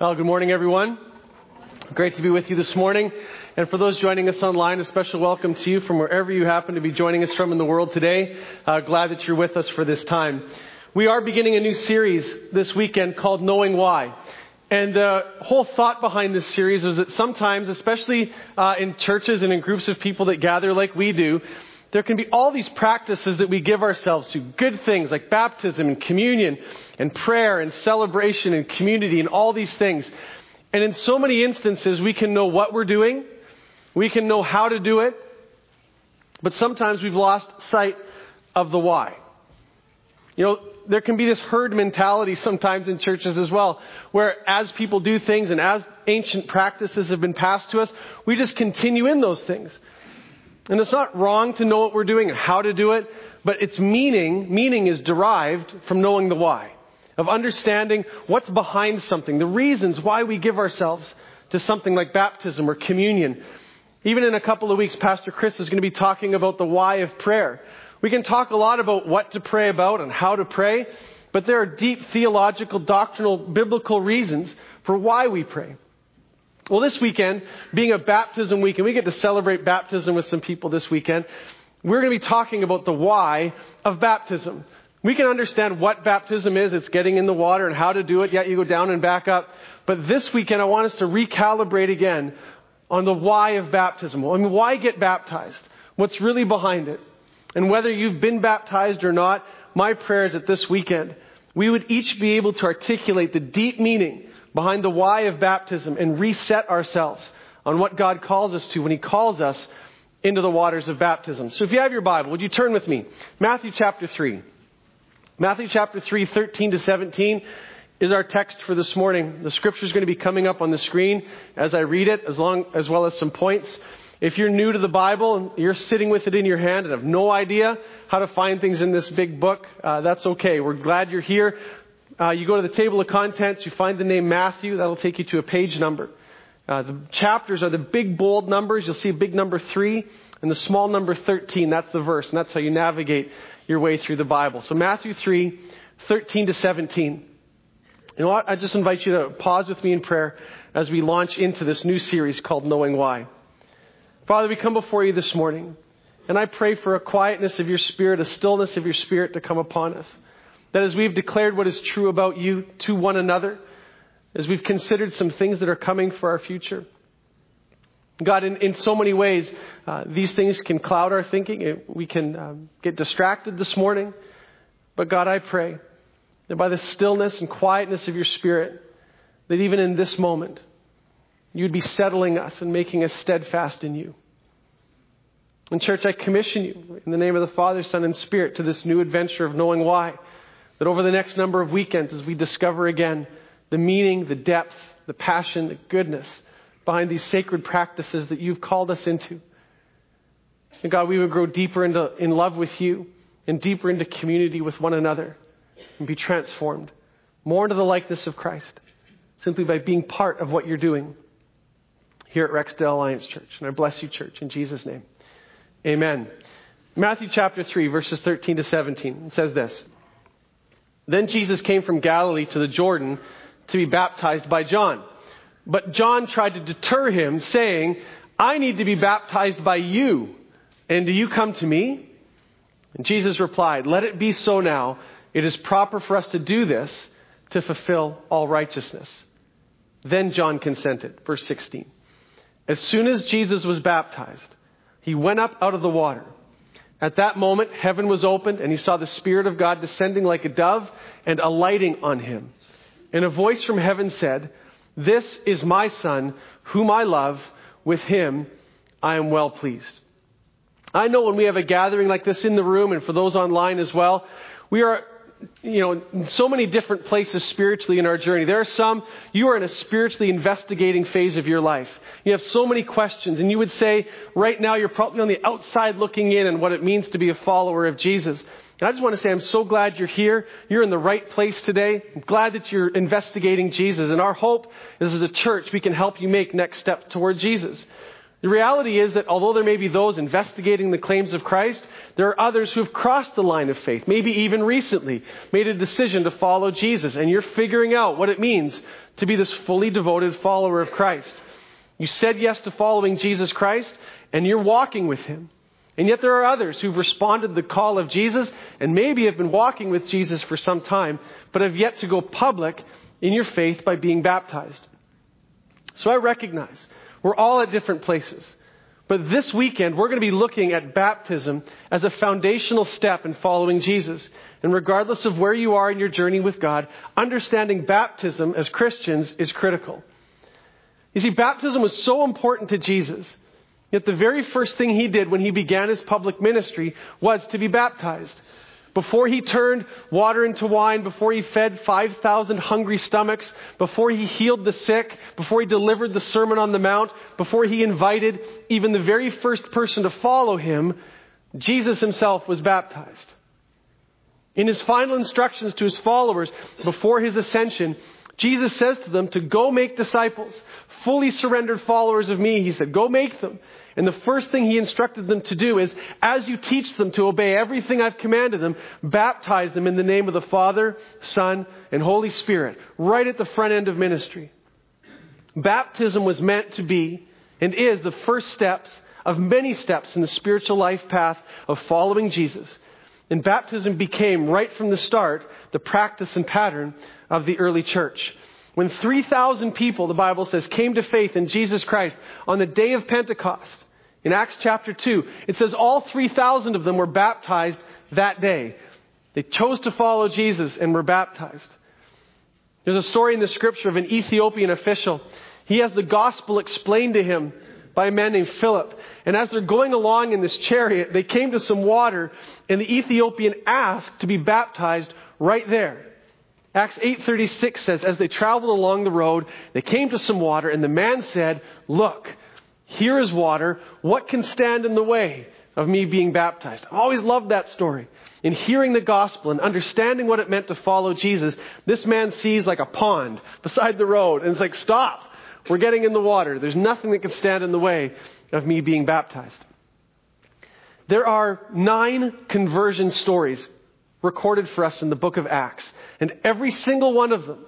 Well, good morning, everyone. Great to be with you this morning. And for those joining us online, a special welcome to you from wherever you happen to be joining us from in the world today. Uh, glad that you're with us for this time. We are beginning a new series this weekend called Knowing Why. And the whole thought behind this series is that sometimes, especially uh, in churches and in groups of people that gather like we do, there can be all these practices that we give ourselves to, good things like baptism and communion and prayer and celebration and community and all these things. And in so many instances, we can know what we're doing, we can know how to do it, but sometimes we've lost sight of the why. You know, there can be this herd mentality sometimes in churches as well, where as people do things and as ancient practices have been passed to us, we just continue in those things. And it's not wrong to know what we're doing and how to do it, but its meaning, meaning is derived from knowing the why, of understanding what's behind something, the reasons why we give ourselves to something like baptism or communion. Even in a couple of weeks, Pastor Chris is going to be talking about the why of prayer. We can talk a lot about what to pray about and how to pray, but there are deep theological, doctrinal, biblical reasons for why we pray. Well, this weekend, being a baptism weekend, we get to celebrate baptism with some people this weekend. We're going to be talking about the why of baptism. We can understand what baptism is. It's getting in the water and how to do it. Yet you go down and back up. But this weekend, I want us to recalibrate again on the why of baptism. I mean, why get baptized? What's really behind it? And whether you've been baptized or not, my prayer is that this weekend we would each be able to articulate the deep meaning behind the why of baptism and reset ourselves on what God calls us to when He calls us into the waters of baptism. So if you have your Bible, would you turn with me? Matthew chapter 3. Matthew chapter 3, 13 to 17 is our text for this morning. The scripture is going to be coming up on the screen as I read it, as, long, as well as some points. If you're new to the Bible and you're sitting with it in your hand and have no idea how to find things in this big book, uh, that's okay. We're glad you're here. Uh, you go to the table of contents, you find the name Matthew, that'll take you to a page number. Uh, the chapters are the big bold numbers. You'll see a big number three and the small number 13. That's the verse, and that's how you navigate your way through the Bible. So Matthew 3, 13 to 17. You know what? I just invite you to pause with me in prayer as we launch into this new series called Knowing Why. Father, we come before you this morning, and I pray for a quietness of your spirit, a stillness of your spirit to come upon us. That as we've declared what is true about you to one another, as we've considered some things that are coming for our future, God, in, in so many ways, uh, these things can cloud our thinking. We can um, get distracted this morning. But God, I pray that by the stillness and quietness of your Spirit, that even in this moment, you'd be settling us and making us steadfast in you. And, church, I commission you in the name of the Father, Son, and Spirit to this new adventure of knowing why. That over the next number of weekends, as we discover again the meaning, the depth, the passion, the goodness behind these sacred practices that you've called us into. And God, we would grow deeper into, in love with you and deeper into community with one another and be transformed more into the likeness of Christ simply by being part of what you're doing here at Rexdale Alliance Church. And I bless you, church, in Jesus' name. Amen. Matthew chapter 3, verses 13 to 17. It says this. Then Jesus came from Galilee to the Jordan to be baptized by John. But John tried to deter him, saying, I need to be baptized by you, and do you come to me? And Jesus replied, Let it be so now. It is proper for us to do this to fulfill all righteousness. Then John consented. Verse 16. As soon as Jesus was baptized, he went up out of the water. At that moment, heaven was opened, and he saw the Spirit of God descending like a dove and alighting on him. And a voice from heaven said, This is my Son, whom I love. With him I am well pleased. I know when we have a gathering like this in the room, and for those online as well, we are you know, so many different places spiritually in our journey. There are some, you are in a spiritually investigating phase of your life. You have so many questions, and you would say right now you're probably on the outside looking in and what it means to be a follower of Jesus. And I just want to say I'm so glad you're here. You're in the right place today. I'm glad that you're investigating Jesus. And our hope is as a church we can help you make next step toward Jesus. The reality is that although there may be those investigating the claims of Christ, there are others who have crossed the line of faith, maybe even recently, made a decision to follow Jesus, and you're figuring out what it means to be this fully devoted follower of Christ. You said yes to following Jesus Christ, and you're walking with Him. And yet there are others who've responded to the call of Jesus and maybe have been walking with Jesus for some time, but have yet to go public in your faith by being baptized. So I recognize we're all at different places. But this weekend, we're going to be looking at baptism as a foundational step in following Jesus. And regardless of where you are in your journey with God, understanding baptism as Christians is critical. You see, baptism was so important to Jesus, yet the very first thing he did when he began his public ministry was to be baptized. Before he turned water into wine, before he fed 5,000 hungry stomachs, before he healed the sick, before he delivered the Sermon on the Mount, before he invited even the very first person to follow him, Jesus himself was baptized. In his final instructions to his followers before his ascension, Jesus says to them to go make disciples, fully surrendered followers of me. He said, go make them. And the first thing he instructed them to do is, as you teach them to obey everything I've commanded them, baptize them in the name of the Father, Son, and Holy Spirit, right at the front end of ministry. Baptism was meant to be and is the first steps of many steps in the spiritual life path of following Jesus. And baptism became, right from the start, the practice and pattern of the early church. When 3,000 people, the Bible says, came to faith in Jesus Christ on the day of Pentecost, in Acts chapter 2, it says all 3,000 of them were baptized that day. They chose to follow Jesus and were baptized. There's a story in the scripture of an Ethiopian official. He has the gospel explained to him by a man named Philip. And as they're going along in this chariot, they came to some water, and the Ethiopian asked to be baptized right there. Acts 8:36 says as they traveled along the road they came to some water and the man said look here is water. What can stand in the way of me being baptized I've always loved that story. In hearing the gospel and understanding what it meant to follow Jesus this man sees like a pond beside the road and it's like stop. We're getting in the water. There's nothing that can stand in the way of me being baptized. There are 9 conversion stories recorded for us in the book of Acts. And every single one of them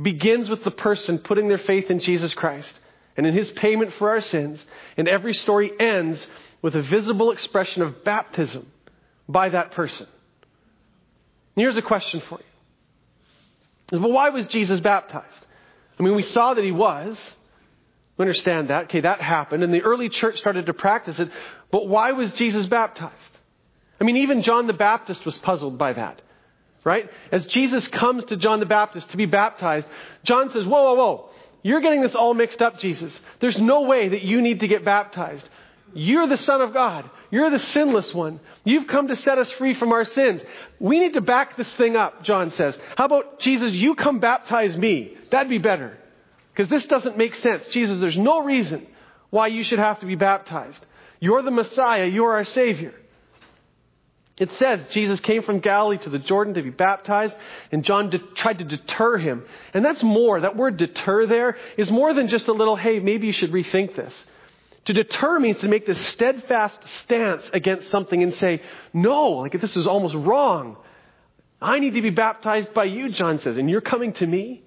begins with the person putting their faith in Jesus Christ and in his payment for our sins. And every story ends with a visible expression of baptism by that person. And here's a question for you. Well, why was Jesus baptized? I mean, we saw that he was. We understand that. Okay, that happened. And the early church started to practice it. But why was Jesus baptized? I mean, even John the Baptist was puzzled by that, right? As Jesus comes to John the Baptist to be baptized, John says, Whoa, whoa, whoa. You're getting this all mixed up, Jesus. There's no way that you need to get baptized. You're the Son of God. You're the sinless one. You've come to set us free from our sins. We need to back this thing up, John says. How about, Jesus, you come baptize me? That'd be better. Because this doesn't make sense. Jesus, there's no reason why you should have to be baptized. You're the Messiah. You're our Savior. It says Jesus came from Galilee to the Jordan to be baptized, and John de- tried to deter him. And that's more. That word deter there is more than just a little, hey, maybe you should rethink this. To deter means to make this steadfast stance against something and say, no, like this is almost wrong. I need to be baptized by you, John says, and you're coming to me?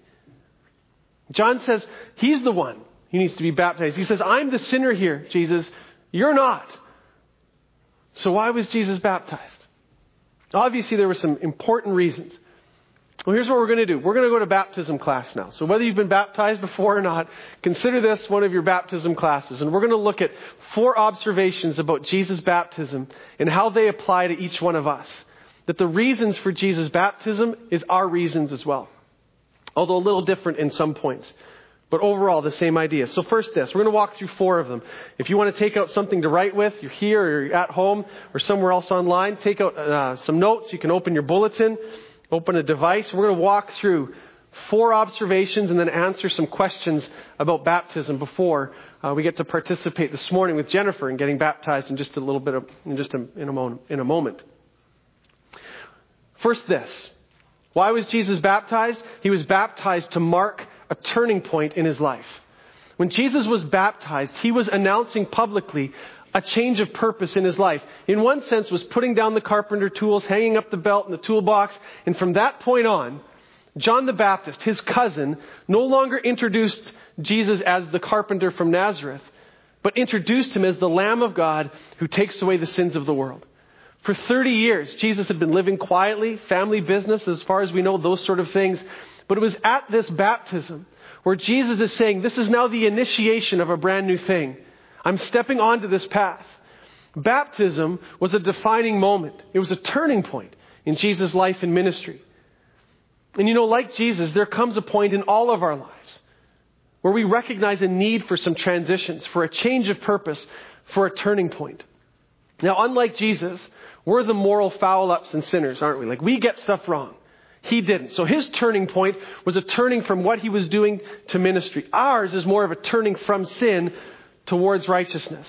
John says he's the one who needs to be baptized. He says, I'm the sinner here, Jesus. You're not. So why was Jesus baptized? Obviously, there were some important reasons. Well, here's what we're going to do. We're going to go to baptism class now. So whether you've been baptized before or not, consider this one of your baptism classes. And we're going to look at four observations about Jesus' baptism and how they apply to each one of us. That the reasons for Jesus' baptism is our reasons as well. Although a little different in some points. But overall, the same idea. So first this, we're going to walk through four of them. If you want to take out something to write with, you're here or you're at home or somewhere else online, take out uh, some notes. You can open your bulletin, open a device. We're going to walk through four observations and then answer some questions about baptism before uh, we get to participate this morning with Jennifer in getting baptized in just a little bit of, in just a, in a, moment, in a moment. First this. Why was Jesus baptized? He was baptized to mark a turning point in his life. When Jesus was baptized, he was announcing publicly a change of purpose in his life. In one sense, was putting down the carpenter tools, hanging up the belt and the toolbox, and from that point on, John the Baptist, his cousin, no longer introduced Jesus as the carpenter from Nazareth, but introduced him as the Lamb of God who takes away the sins of the world. For 30 years, Jesus had been living quietly, family business, as far as we know, those sort of things. But it was at this baptism where Jesus is saying, This is now the initiation of a brand new thing. I'm stepping onto this path. Baptism was a defining moment, it was a turning point in Jesus' life and ministry. And you know, like Jesus, there comes a point in all of our lives where we recognize a need for some transitions, for a change of purpose, for a turning point. Now, unlike Jesus, we're the moral foul ups and sinners, aren't we? Like, we get stuff wrong. He didn't. So his turning point was a turning from what he was doing to ministry. Ours is more of a turning from sin towards righteousness.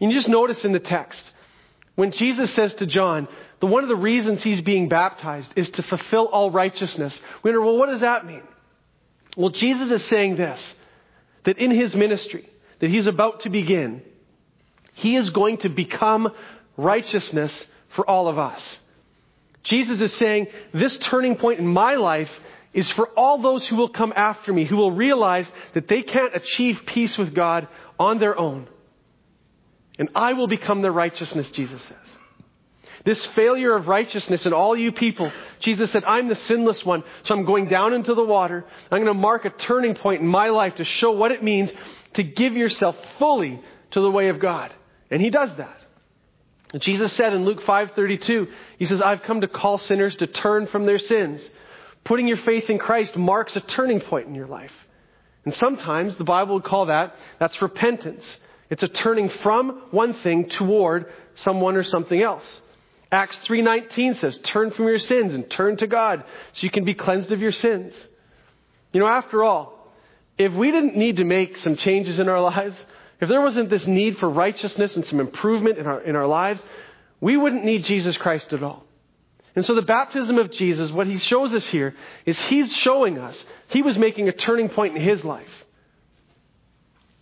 And you just notice in the text, when Jesus says to John, the one of the reasons he's being baptized is to fulfill all righteousness. We wonder, well, what does that mean? Well, Jesus is saying this that in his ministry that he's about to begin, he is going to become righteousness for all of us. Jesus is saying, This turning point in my life is for all those who will come after me, who will realize that they can't achieve peace with God on their own. And I will become their righteousness, Jesus says. This failure of righteousness in all you people, Jesus said, I'm the sinless one, so I'm going down into the water. I'm going to mark a turning point in my life to show what it means to give yourself fully to the way of God. And He does that. Jesus said in Luke 5:32, He says, I've come to call sinners to turn from their sins. Putting your faith in Christ marks a turning point in your life. And sometimes the Bible would call that, that's repentance. It's a turning from one thing toward someone or something else. Acts 3:19 says, "Turn from your sins and turn to God so you can be cleansed of your sins." You know, after all, if we didn't need to make some changes in our lives, if there wasn't this need for righteousness and some improvement in our, in our lives, we wouldn't need Jesus Christ at all. And so the baptism of Jesus, what he shows us here is he's showing us he was making a turning point in his life,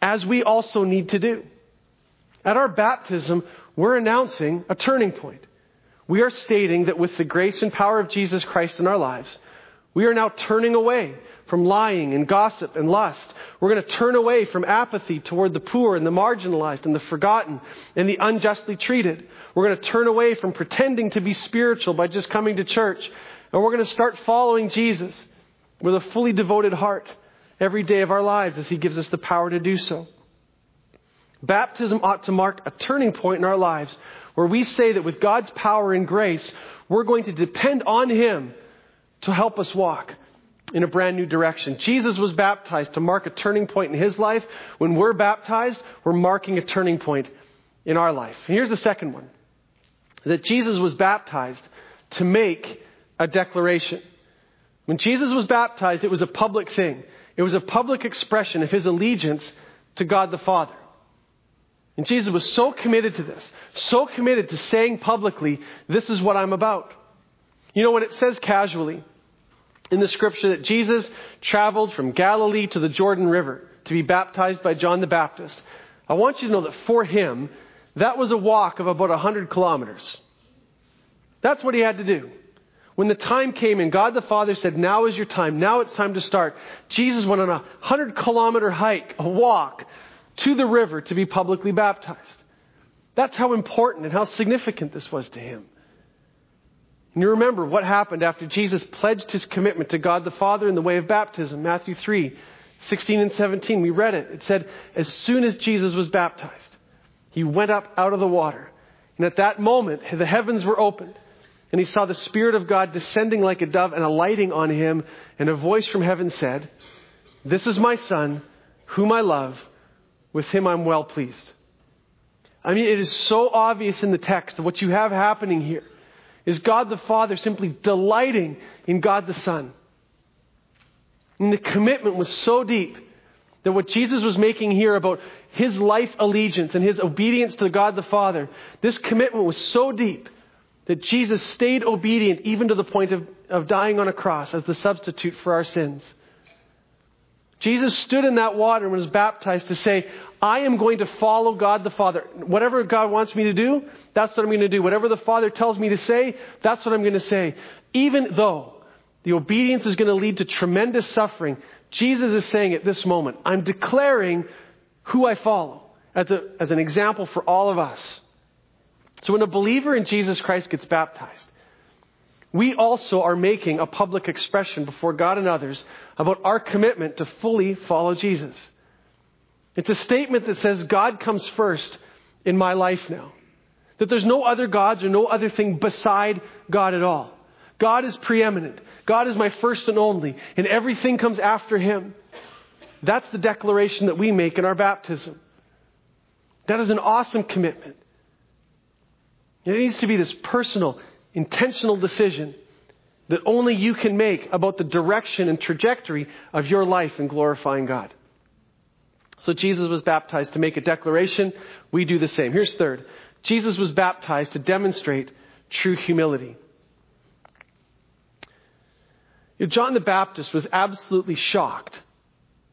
as we also need to do. At our baptism, we're announcing a turning point. We are stating that with the grace and power of Jesus Christ in our lives, we are now turning away from lying and gossip and lust. We're going to turn away from apathy toward the poor and the marginalized and the forgotten and the unjustly treated. We're going to turn away from pretending to be spiritual by just coming to church. And we're going to start following Jesus with a fully devoted heart every day of our lives as He gives us the power to do so. Baptism ought to mark a turning point in our lives where we say that with God's power and grace, we're going to depend on Him to help us walk in a brand new direction. Jesus was baptized to mark a turning point in His life. When we're baptized, we're marking a turning point in our life. And here's the second one that Jesus was baptized to make a declaration. When Jesus was baptized, it was a public thing. It was a public expression of his allegiance to God the Father. And Jesus was so committed to this, so committed to saying publicly, This is what I'm about. You know, when it says casually in the scripture that Jesus traveled from Galilee to the Jordan River to be baptized by John the Baptist, I want you to know that for him, that was a walk of about 100 kilometers. That's what he had to do. When the time came and God the Father said, Now is your time, now it's time to start, Jesus went on a 100 kilometer hike, a walk, to the river to be publicly baptized. That's how important and how significant this was to him. And you remember what happened after Jesus pledged his commitment to God the Father in the way of baptism. Matthew 3, 16 and 17. We read it. It said, As soon as Jesus was baptized, he went up out of the water. And at that moment, the heavens were opened. And he saw the Spirit of God descending like a dove and alighting on him. And a voice from heaven said, This is my Son, whom I love. With him I'm well pleased. I mean, it is so obvious in the text what you have happening here is God the Father simply delighting in God the Son. And the commitment was so deep that what Jesus was making here about his life allegiance and his obedience to God the Father, this commitment was so deep that Jesus stayed obedient even to the point of, of dying on a cross as the substitute for our sins. Jesus stood in that water and was baptized to say, I am going to follow God the Father. Whatever God wants me to do, that's what I'm going to do. Whatever the Father tells me to say, that's what I'm going to say. Even though the obedience is going to lead to tremendous suffering, Jesus is saying at this moment, I'm declaring who I follow as, a, as an example for all of us. So when a believer in Jesus Christ gets baptized, we also are making a public expression before God and others about our commitment to fully follow Jesus. It's a statement that says God comes first in my life now. That there's no other gods or no other thing beside God at all. God is preeminent. God is my first and only, and everything comes after him. That's the declaration that we make in our baptism. That is an awesome commitment. It needs to be this personal, intentional decision that only you can make about the direction and trajectory of your life in glorifying God. So Jesus was baptized to make a declaration. We do the same. Here's third. Jesus was baptized to demonstrate true humility. John the Baptist was absolutely shocked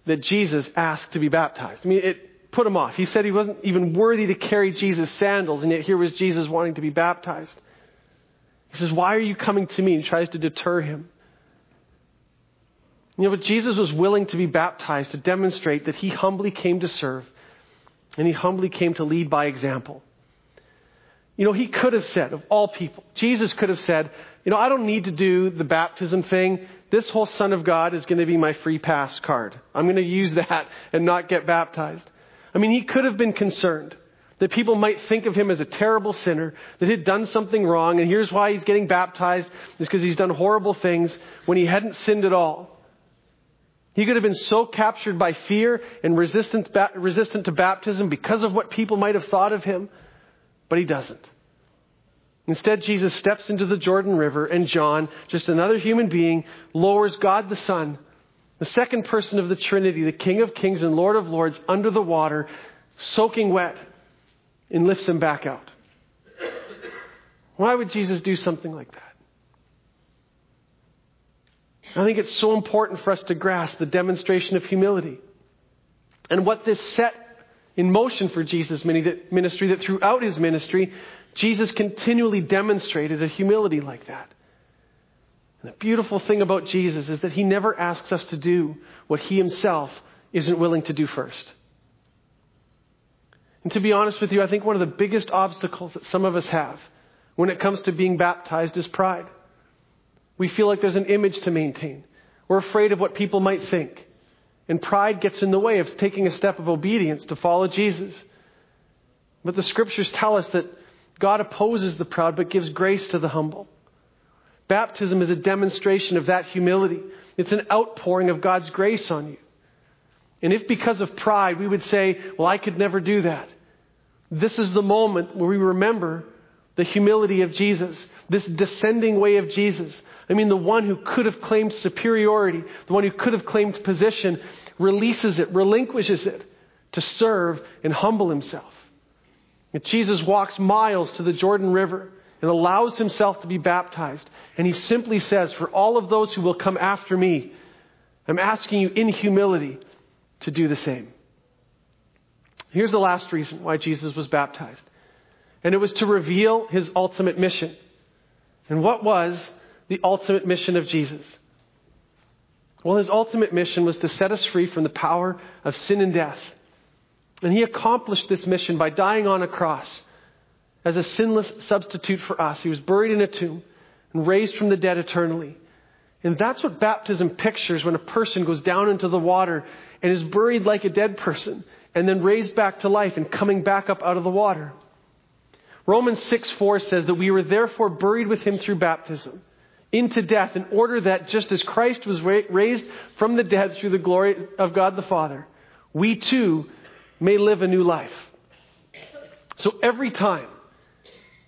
that Jesus asked to be baptized. I mean, it put him off. He said he wasn't even worthy to carry Jesus' sandals, and yet here was Jesus wanting to be baptized. He says, Why are you coming to me? And tries to deter him. You know, but Jesus was willing to be baptized to demonstrate that he humbly came to serve and he humbly came to lead by example. You know, he could have said, of all people, Jesus could have said, you know, I don't need to do the baptism thing. This whole Son of God is going to be my free pass card. I'm going to use that and not get baptized. I mean, he could have been concerned that people might think of him as a terrible sinner, that he'd done something wrong, and here's why he's getting baptized, is because he's done horrible things when he hadn't sinned at all. He could have been so captured by fear and resistant, resistant to baptism because of what people might have thought of him, but he doesn't. Instead, Jesus steps into the Jordan River, and John, just another human being, lowers God the Son, the second person of the Trinity, the King of Kings and Lord of Lords, under the water, soaking wet, and lifts him back out. Why would Jesus do something like that? I think it's so important for us to grasp the demonstration of humility. And what this set in motion for Jesus' ministry, that throughout his ministry, Jesus continually demonstrated a humility like that. And the beautiful thing about Jesus is that he never asks us to do what he himself isn't willing to do first. And to be honest with you, I think one of the biggest obstacles that some of us have when it comes to being baptized is pride. We feel like there's an image to maintain. We're afraid of what people might think. And pride gets in the way of taking a step of obedience to follow Jesus. But the scriptures tell us that God opposes the proud but gives grace to the humble. Baptism is a demonstration of that humility. It's an outpouring of God's grace on you. And if because of pride we would say, well, I could never do that, this is the moment where we remember the humility of Jesus, this descending way of Jesus. I mean, the one who could have claimed superiority, the one who could have claimed position, releases it, relinquishes it to serve and humble himself. And Jesus walks miles to the Jordan River and allows himself to be baptized. And he simply says, For all of those who will come after me, I'm asking you in humility to do the same. Here's the last reason why Jesus was baptized and it was to reveal his ultimate mission. And what was the ultimate mission of Jesus? Well, his ultimate mission was to set us free from the power of sin and death. And he accomplished this mission by dying on a cross as a sinless substitute for us. He was buried in a tomb and raised from the dead eternally. And that's what baptism pictures when a person goes down into the water and is buried like a dead person and then raised back to life and coming back up out of the water. Romans 6 4 says that we were therefore buried with him through baptism into death in order that just as Christ was raised from the dead through the glory of God the Father, we too may live a new life. So every time,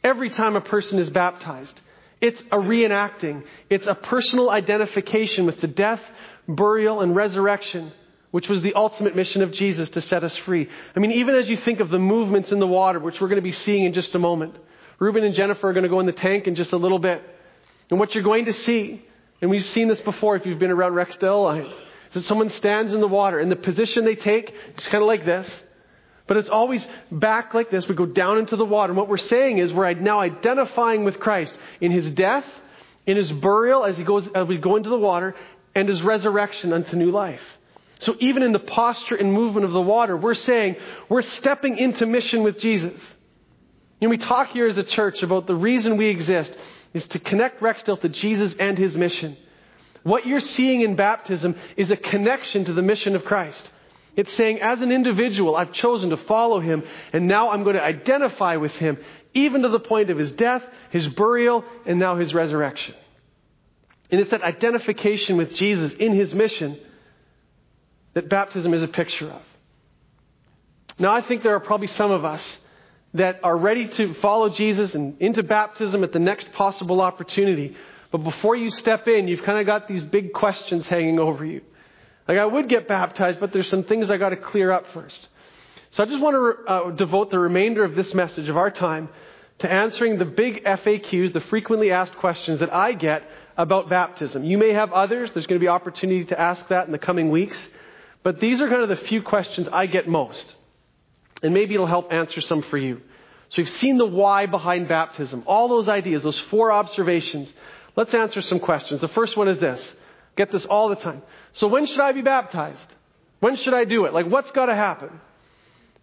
every time a person is baptized, it's a reenacting, it's a personal identification with the death, burial, and resurrection which was the ultimate mission of Jesus to set us free. I mean, even as you think of the movements in the water, which we're going to be seeing in just a moment, Ruben and Jennifer are going to go in the tank in just a little bit. And what you're going to see, and we've seen this before if you've been around Rexdale Alliance, is that someone stands in the water and the position they take is kind of like this. But it's always back like this. We go down into the water. And what we're saying is we're now identifying with Christ in his death, in his burial as he goes, as we go into the water, and his resurrection unto new life. So even in the posture and movement of the water, we're saying we're stepping into mission with Jesus. And we talk here as a church about the reason we exist is to connect Rexdale to Jesus and his mission. What you're seeing in baptism is a connection to the mission of Christ. It's saying, as an individual, I've chosen to follow him, and now I'm going to identify with him, even to the point of his death, his burial, and now his resurrection. And it's that identification with Jesus in his mission that baptism is a picture of. Now, I think there are probably some of us that are ready to follow Jesus and into baptism at the next possible opportunity. But before you step in, you've kind of got these big questions hanging over you. Like, I would get baptized, but there's some things I got to clear up first. So I just want to uh, devote the remainder of this message of our time to answering the big FAQs, the frequently asked questions that I get about baptism. You may have others. There's going to be opportunity to ask that in the coming weeks. But these are kind of the few questions I get most. And maybe it'll help answer some for you. So we've seen the why behind baptism, all those ideas, those four observations. Let's answer some questions. The first one is this. Get this all the time. So when should I be baptized? When should I do it? Like what's got to happen?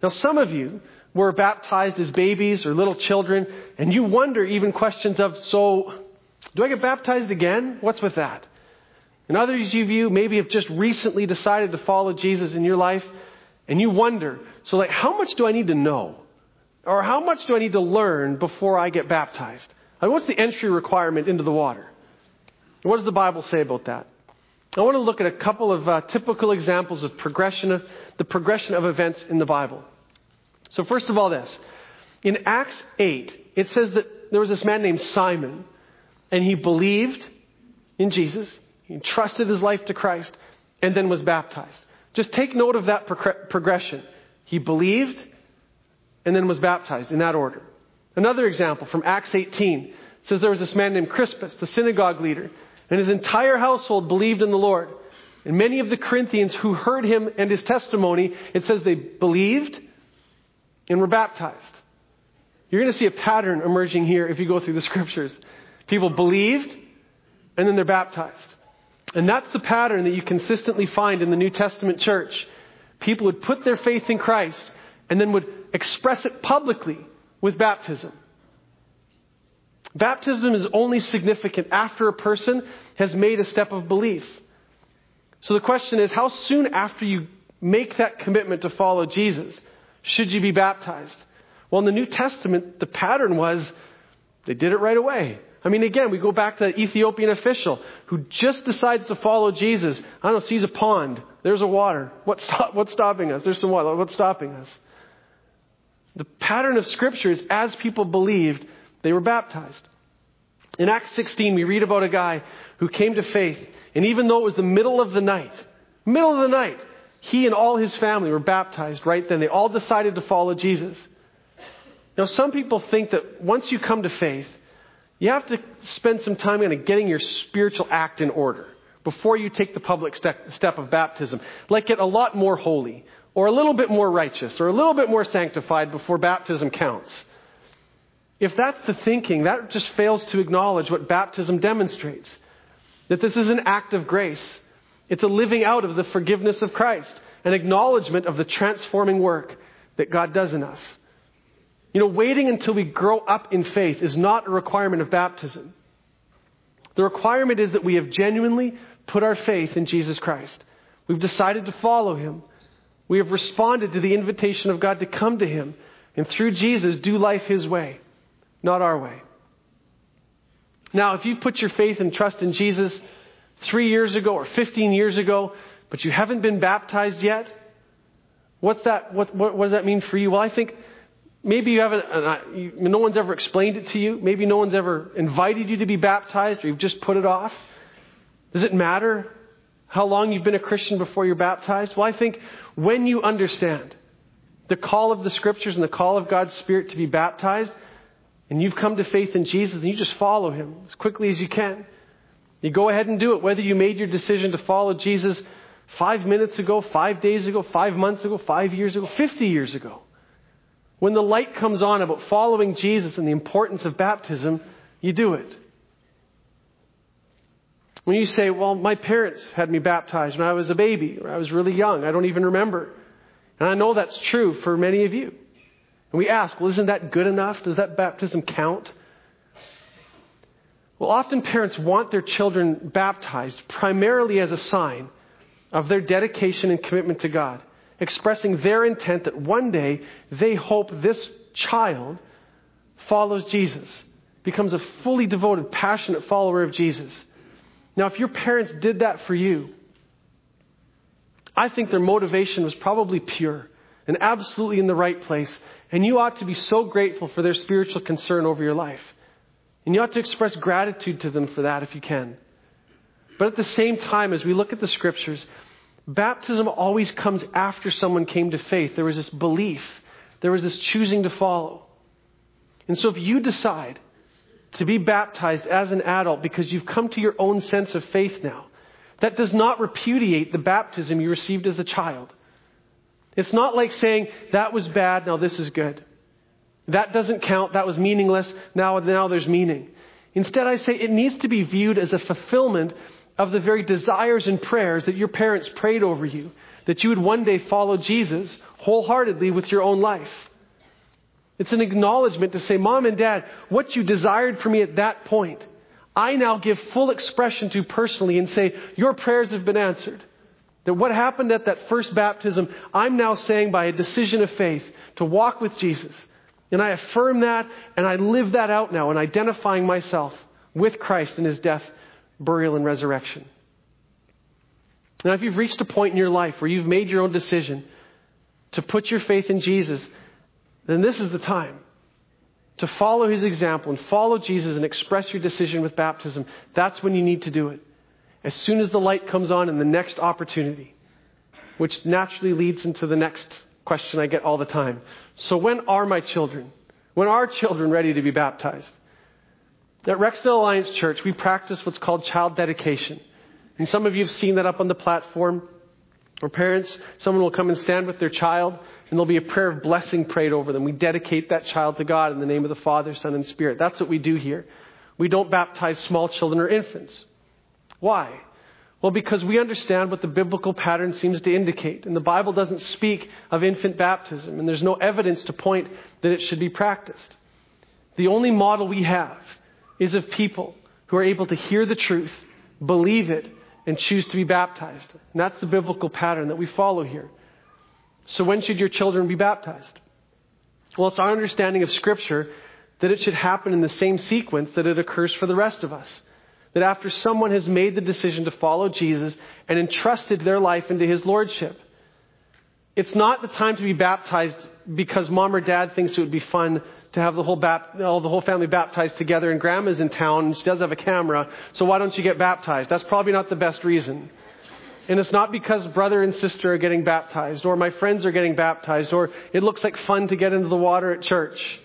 Now some of you were baptized as babies or little children and you wonder even questions of, so do I get baptized again? What's with that? And others of you maybe have just recently decided to follow Jesus in your life and you wonder, so like, how much do I need to know? Or how much do I need to learn before I get baptized? Like, what's the entry requirement into the water? what does the Bible say about that? I want to look at a couple of uh, typical examples of progression of the progression of events in the Bible. So first of all, this in Acts eight, it says that there was this man named Simon, and he believed in Jesus, he trusted his life to Christ, and then was baptized. Just take note of that progression. He believed and then was baptized in that order. Another example from Acts 18 says there was this man named Crispus, the synagogue leader, and his entire household believed in the Lord. And many of the Corinthians who heard him and his testimony, it says they believed and were baptized. You're going to see a pattern emerging here if you go through the scriptures. People believed and then they're baptized. And that's the pattern that you consistently find in the New Testament church. People would put their faith in Christ and then would express it publicly with baptism. Baptism is only significant after a person has made a step of belief. So the question is how soon after you make that commitment to follow Jesus should you be baptized? Well, in the New Testament, the pattern was they did it right away. I mean, again, we go back to that Ethiopian official who just decides to follow Jesus. I don't know, sees a pond. There's a water. What's, stop, what's stopping us? There's some water. What's stopping us? The pattern of Scripture is as people believed, they were baptized. In Acts 16, we read about a guy who came to faith, and even though it was the middle of the night, middle of the night, he and all his family were baptized right then. They all decided to follow Jesus. Now, some people think that once you come to faith, you have to spend some time of getting your spiritual act in order before you take the public step, step of baptism. Like get a lot more holy, or a little bit more righteous, or a little bit more sanctified before baptism counts. If that's the thinking, that just fails to acknowledge what baptism demonstrates. That this is an act of grace. It's a living out of the forgiveness of Christ, an acknowledgement of the transforming work that God does in us. You know, waiting until we grow up in faith is not a requirement of baptism. The requirement is that we have genuinely put our faith in Jesus Christ. We've decided to follow him. We have responded to the invitation of God to come to him and through Jesus do life his way, not our way. Now, if you've put your faith and trust in Jesus three years ago or 15 years ago, but you haven't been baptized yet, what's that, what, what, what does that mean for you? Well, I think maybe you haven't, you, no one's ever explained it to you. Maybe no one's ever invited you to be baptized or you've just put it off. Does it matter how long you've been a Christian before you're baptized? Well, I think when you understand the call of the scriptures and the call of God's Spirit to be baptized, and you've come to faith in Jesus, and you just follow Him as quickly as you can. You go ahead and do it, whether you made your decision to follow Jesus Five minutes ago, five days ago, five months ago, five years ago, 50 years ago. When the light comes on about following Jesus and the importance of baptism, you do it. When you say, well, my parents had me baptized when I was a baby or I was really young, I don't even remember. And I know that's true for many of you. And we ask, well, isn't that good enough? Does that baptism count? Well, often parents want their children baptized primarily as a sign of their dedication and commitment to God, expressing their intent that one day they hope this child follows Jesus, becomes a fully devoted, passionate follower of Jesus. Now, if your parents did that for you, I think their motivation was probably pure and absolutely in the right place. And you ought to be so grateful for their spiritual concern over your life. And you ought to express gratitude to them for that if you can. But at the same time, as we look at the scriptures, baptism always comes after someone came to faith. There was this belief, there was this choosing to follow. And so if you decide to be baptized as an adult because you've come to your own sense of faith now. That does not repudiate the baptism you received as a child. It's not like saying, that was bad, now this is good. That doesn't count, that was meaningless, now, now there's meaning. Instead, I say it needs to be viewed as a fulfillment of the very desires and prayers that your parents prayed over you, that you would one day follow Jesus wholeheartedly with your own life. It's an acknowledgement to say, Mom and Dad, what you desired for me at that point, I now give full expression to personally and say, Your prayers have been answered. That what happened at that first baptism, I'm now saying by a decision of faith to walk with Jesus. And I affirm that and I live that out now in identifying myself with Christ in his death, burial, and resurrection. Now, if you've reached a point in your life where you've made your own decision to put your faith in Jesus, then this is the time to follow his example and follow Jesus and express your decision with baptism. That's when you need to do it. As soon as the light comes on in the next opportunity, which naturally leads into the next question I get all the time. So, when are my children? When are children ready to be baptized? At Rexdale Alliance Church, we practice what's called child dedication. And some of you have seen that up on the platform. Or parents, someone will come and stand with their child, and there'll be a prayer of blessing prayed over them. We dedicate that child to God in the name of the Father, Son, and Spirit. That's what we do here. We don't baptize small children or infants. Why? Well, because we understand what the biblical pattern seems to indicate. And the Bible doesn't speak of infant baptism, and there's no evidence to point that it should be practiced. The only model we have is of people who are able to hear the truth, believe it, and choose to be baptized. And that's the biblical pattern that we follow here. So, when should your children be baptized? Well, it's our understanding of Scripture that it should happen in the same sequence that it occurs for the rest of us. That after someone has made the decision to follow Jesus and entrusted their life into his lordship, it's not the time to be baptized because mom or dad thinks it would be fun to have the whole, bap- all the whole family baptized together, and grandma's in town, and she does have a camera, so why don't you get baptized? That's probably not the best reason. And it's not because brother and sister are getting baptized, or my friends are getting baptized, or it looks like fun to get into the water at church.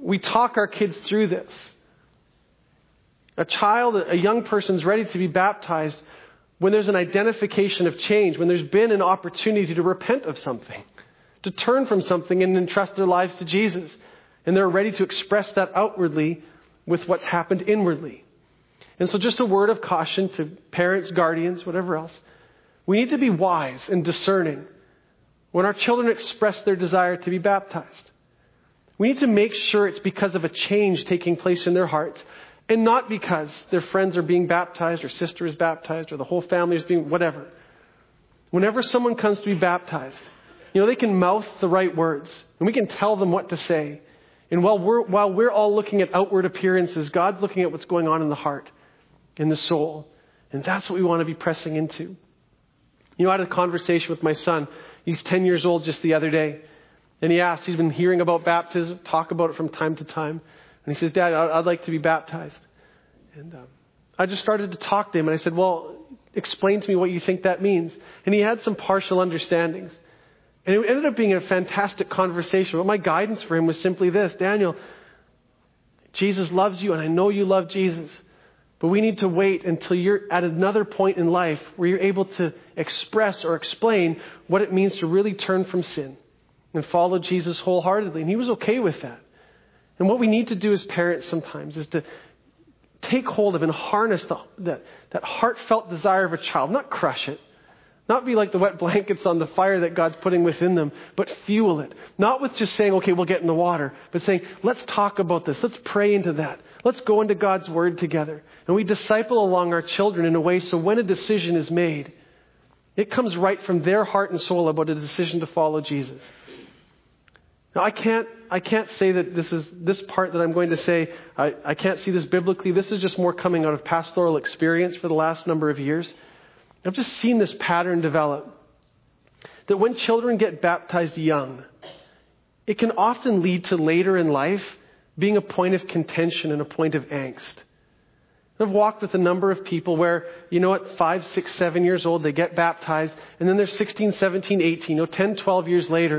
We talk our kids through this. A child, a young person's ready to be baptized when there's an identification of change, when there's been an opportunity to repent of something to turn from something and entrust their lives to Jesus. And they're ready to express that outwardly with what's happened inwardly. And so, just a word of caution to parents, guardians, whatever else. We need to be wise and discerning when our children express their desire to be baptized. We need to make sure it's because of a change taking place in their hearts and not because their friends are being baptized or sister is baptized or the whole family is being whatever. Whenever someone comes to be baptized, you know, they can mouth the right words, and we can tell them what to say. And while we're, while we're all looking at outward appearances, God's looking at what's going on in the heart, in the soul. And that's what we want to be pressing into. You know, I had a conversation with my son. He's 10 years old just the other day. And he asked, he's been hearing about baptism, talk about it from time to time. And he says, Dad, I'd like to be baptized. And um, I just started to talk to him, and I said, Well, explain to me what you think that means. And he had some partial understandings. And it ended up being a fantastic conversation. But my guidance for him was simply this Daniel, Jesus loves you, and I know you love Jesus. But we need to wait until you're at another point in life where you're able to express or explain what it means to really turn from sin and follow Jesus wholeheartedly. And he was okay with that. And what we need to do as parents sometimes is to take hold of and harness the, that, that heartfelt desire of a child, not crush it, not be like the wet blankets on the fire that God's putting within them, but fuel it. Not with just saying, okay, we'll get in the water, but saying, let's talk about this. Let's pray into that. Let's go into God's Word together. And we disciple along our children in a way so when a decision is made, it comes right from their heart and soul about a decision to follow Jesus. Now, I can't, I can't say that this is this part that I'm going to say, I, I can't see this biblically. This is just more coming out of pastoral experience for the last number of years. I've just seen this pattern develop. That when children get baptized young, it can often lead to later in life being a point of contention and a point of angst. I've walked with a number of people where, you know, at five, six, seven years old, they get baptized, and then they're 16, 17, 18, you know, 10, 12 years later,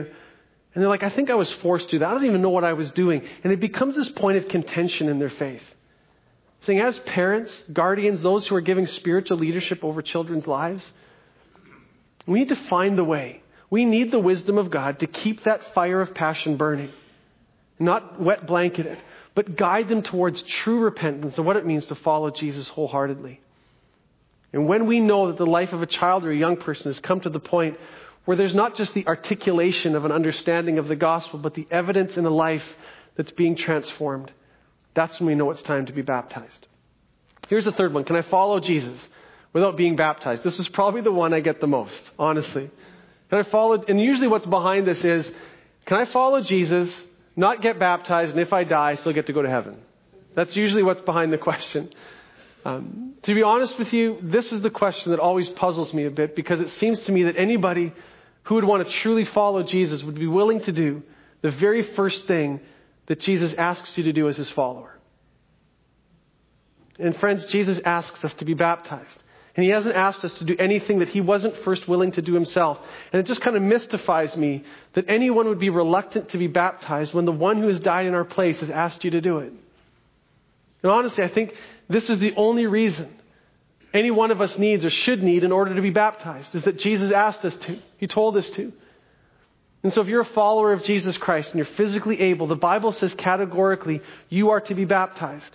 and they're like, I think I was forced to. That. I don't even know what I was doing. And it becomes this point of contention in their faith. Saying, as parents, guardians, those who are giving spiritual leadership over children's lives, we need to find the way. We need the wisdom of God to keep that fire of passion burning. Not wet blanket it, but guide them towards true repentance and what it means to follow Jesus wholeheartedly. And when we know that the life of a child or a young person has come to the point where there's not just the articulation of an understanding of the gospel, but the evidence in a life that's being transformed. That's when we know it's time to be baptized. Here's the third one. Can I follow Jesus without being baptized? This is probably the one I get the most, honestly. Can I follow, and usually what's behind this is, can I follow Jesus, not get baptized, and if I die, still get to go to heaven? That's usually what's behind the question. Um, to be honest with you, this is the question that always puzzles me a bit because it seems to me that anybody who would want to truly follow Jesus would be willing to do the very first thing that Jesus asks you to do as his follower. And friends, Jesus asks us to be baptized. And he hasn't asked us to do anything that he wasn't first willing to do himself. And it just kind of mystifies me that anyone would be reluctant to be baptized when the one who has died in our place has asked you to do it. And honestly, I think this is the only reason any one of us needs or should need in order to be baptized is that Jesus asked us to. He told us to. And so if you're a follower of Jesus Christ and you're physically able, the Bible says categorically you are to be baptized.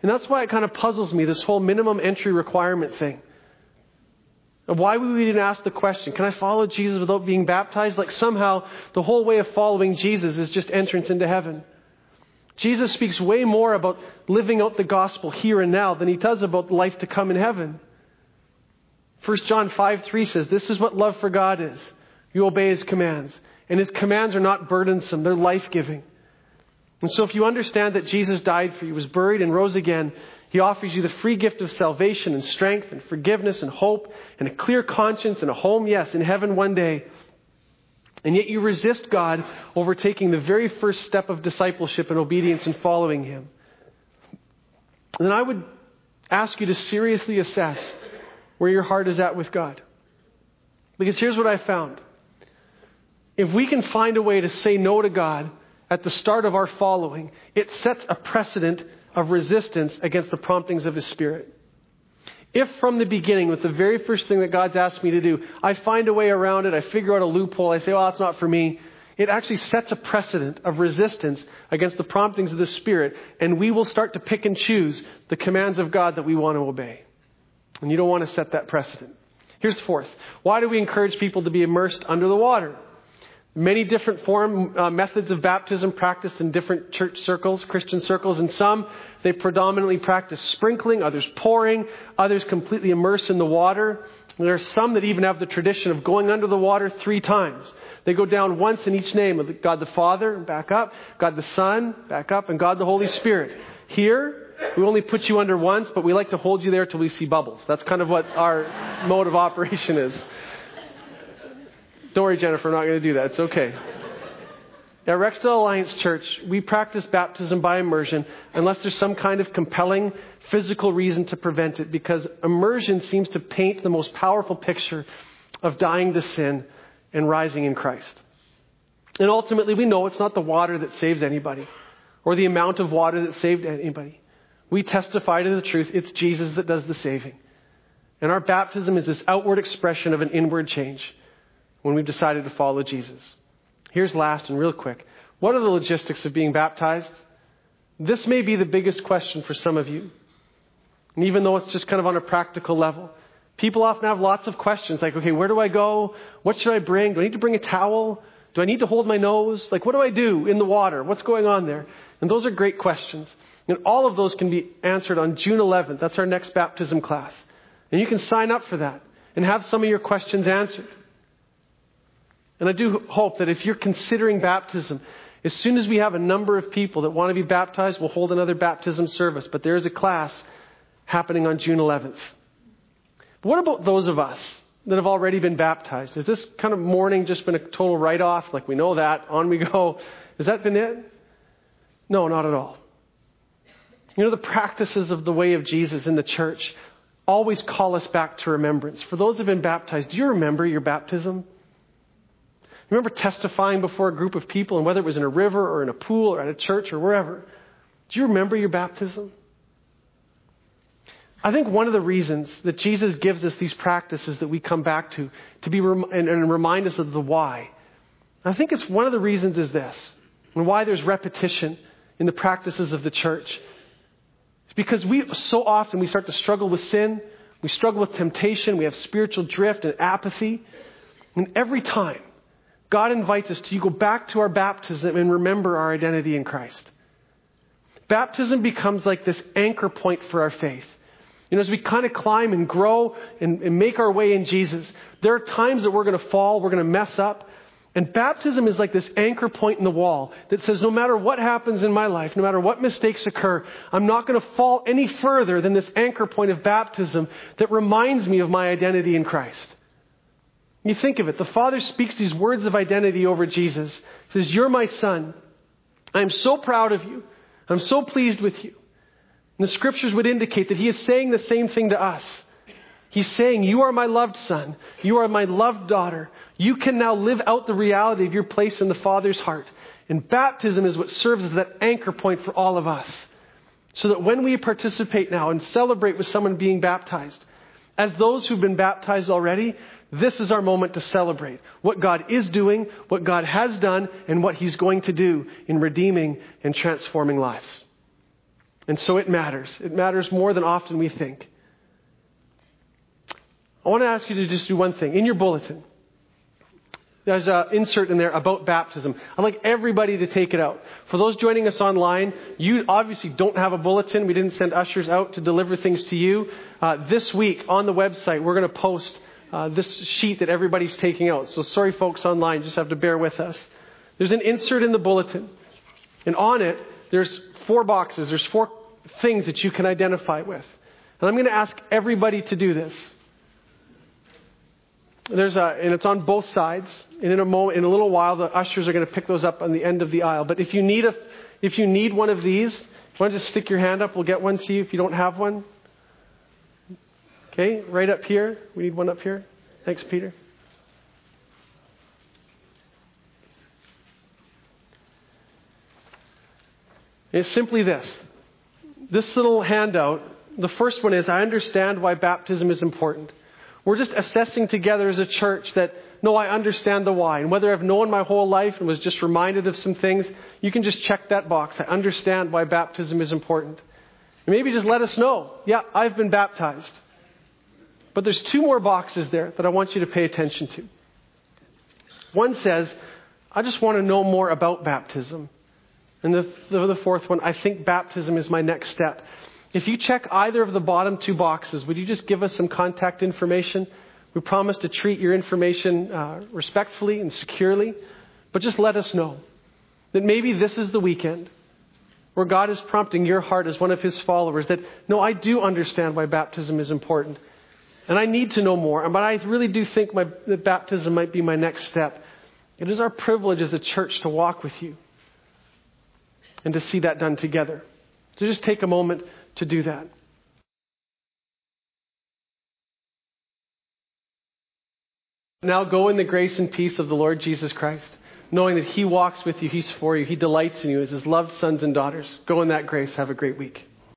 And that's why it kind of puzzles me, this whole minimum entry requirement thing. Why would we even ask the question, can I follow Jesus without being baptized? Like somehow the whole way of following Jesus is just entrance into heaven. Jesus speaks way more about living out the gospel here and now than he does about life to come in heaven. 1 John 5 3 says, This is what love for God is. You obey his commands. And his commands are not burdensome, they're life giving. And so if you understand that Jesus died for you, was buried, and rose again, he offers you the free gift of salvation and strength and forgiveness and hope and a clear conscience and a home, yes, in heaven one day. And yet you resist God over taking the very first step of discipleship and obedience and following Him. And then I would ask you to seriously assess where your heart is at with God. Because here's what I found. If we can find a way to say no to God at the start of our following, it sets a precedent of resistance against the promptings of His Spirit. If from the beginning, with the very first thing that God's asked me to do, I find a way around it, I figure out a loophole, I say, well, it's not for me, it actually sets a precedent of resistance against the promptings of the Spirit, and we will start to pick and choose the commands of God that we want to obey. And you don't want to set that precedent. Here's fourth. Why do we encourage people to be immersed under the water? Many different form uh, methods of baptism practiced in different church circles, Christian circles, and some they predominantly practice sprinkling, others pouring, others completely immerse in the water. And there are some that even have the tradition of going under the water three times. They go down once in each name of God the Father, back up, God the Son, back up, and God the Holy Spirit. Here, we only put you under once, but we like to hold you there till we see bubbles. That's kind of what our mode of operation is. Don't worry, Jennifer, I'm not going to do that. It's okay. At Rexdale Alliance Church, we practice baptism by immersion unless there's some kind of compelling physical reason to prevent it, because immersion seems to paint the most powerful picture of dying to sin and rising in Christ. And ultimately, we know it's not the water that saves anybody or the amount of water that saved anybody. We testify to the truth. It's Jesus that does the saving. And our baptism is this outward expression of an inward change when we've decided to follow Jesus. Here's last and real quick. What are the logistics of being baptized? This may be the biggest question for some of you. And even though it's just kind of on a practical level, people often have lots of questions like, okay, where do I go? What should I bring? Do I need to bring a towel? Do I need to hold my nose? Like, what do I do in the water? What's going on there? And those are great questions. And all of those can be answered on June 11th. That's our next baptism class. And you can sign up for that and have some of your questions answered. And I do hope that if you're considering baptism, as soon as we have a number of people that want to be baptized, we'll hold another baptism service. But there is a class happening on June 11th. But what about those of us that have already been baptized? Has this kind of morning just been a total write off? Like we know that, on we go. Has that been it? No, not at all. You know, the practices of the way of Jesus in the church always call us back to remembrance. For those who have been baptized, do you remember your baptism? Remember testifying before a group of people, and whether it was in a river or in a pool or at a church or wherever? Do you remember your baptism? I think one of the reasons that Jesus gives us these practices that we come back to, to be rem- and, and remind us of the why. I think it's one of the reasons is this, and why there's repetition in the practices of the church. It's because we so often we start to struggle with sin, we struggle with temptation, we have spiritual drift and apathy. And every time God invites us to go back to our baptism and remember our identity in Christ. Baptism becomes like this anchor point for our faith. You know, as we kind of climb and grow and, and make our way in Jesus, there are times that we're going to fall, we're going to mess up. And baptism is like this anchor point in the wall that says no matter what happens in my life, no matter what mistakes occur, I'm not going to fall any further than this anchor point of baptism that reminds me of my identity in Christ. You think of it. The Father speaks these words of identity over Jesus. He says, You're my son. I'm so proud of you. I'm so pleased with you. And the scriptures would indicate that he is saying the same thing to us. He's saying, You are my loved son. You are my loved daughter. You can now live out the reality of your place in the Father's heart. And baptism is what serves as that anchor point for all of us. So that when we participate now and celebrate with someone being baptized, as those who've been baptized already, this is our moment to celebrate what God is doing, what God has done, and what He's going to do in redeeming and transforming lives. And so it matters. It matters more than often we think. I want to ask you to just do one thing. In your bulletin, there's an insert in there about baptism. I'd like everybody to take it out. For those joining us online, you obviously don't have a bulletin. We didn't send ushers out to deliver things to you. Uh, this week on the website, we're going to post uh, this sheet that everybody's taking out. So sorry, folks online, just have to bear with us. There's an insert in the bulletin, and on it, there's four boxes. There's four things that you can identify with. And I'm going to ask everybody to do this. There's a, and it's on both sides. And in a moment, in a little while, the ushers are going to pick those up on the end of the aisle. But if you need a, if you need one of these, if you want to just stick your hand up, we'll get one to you if you don't have one. Okay, right up here. We need one up here. Thanks, Peter. It's simply this this little handout, the first one is I understand why baptism is important. We're just assessing together as a church that, no, I understand the why. And whether I've known my whole life and was just reminded of some things, you can just check that box. I understand why baptism is important. And maybe just let us know, yeah, I've been baptized. But there's two more boxes there that I want you to pay attention to. One says, I just want to know more about baptism. And the, the, fourth one, I think baptism is my next step. If you check either of the bottom two boxes, would you just give us some contact information? We promise to treat your information uh, respectfully and securely, but just let us know that maybe this is the weekend where God is prompting your heart as one of his followers that, no, I do understand why baptism is important. And I need to know more, but I really do think my, that baptism might be my next step. It is our privilege as a church to walk with you and to see that done together. So just take a moment to do that. Now go in the grace and peace of the Lord Jesus Christ, knowing that He walks with you, He's for you, He delights in you as His loved sons and daughters. Go in that grace. Have a great week.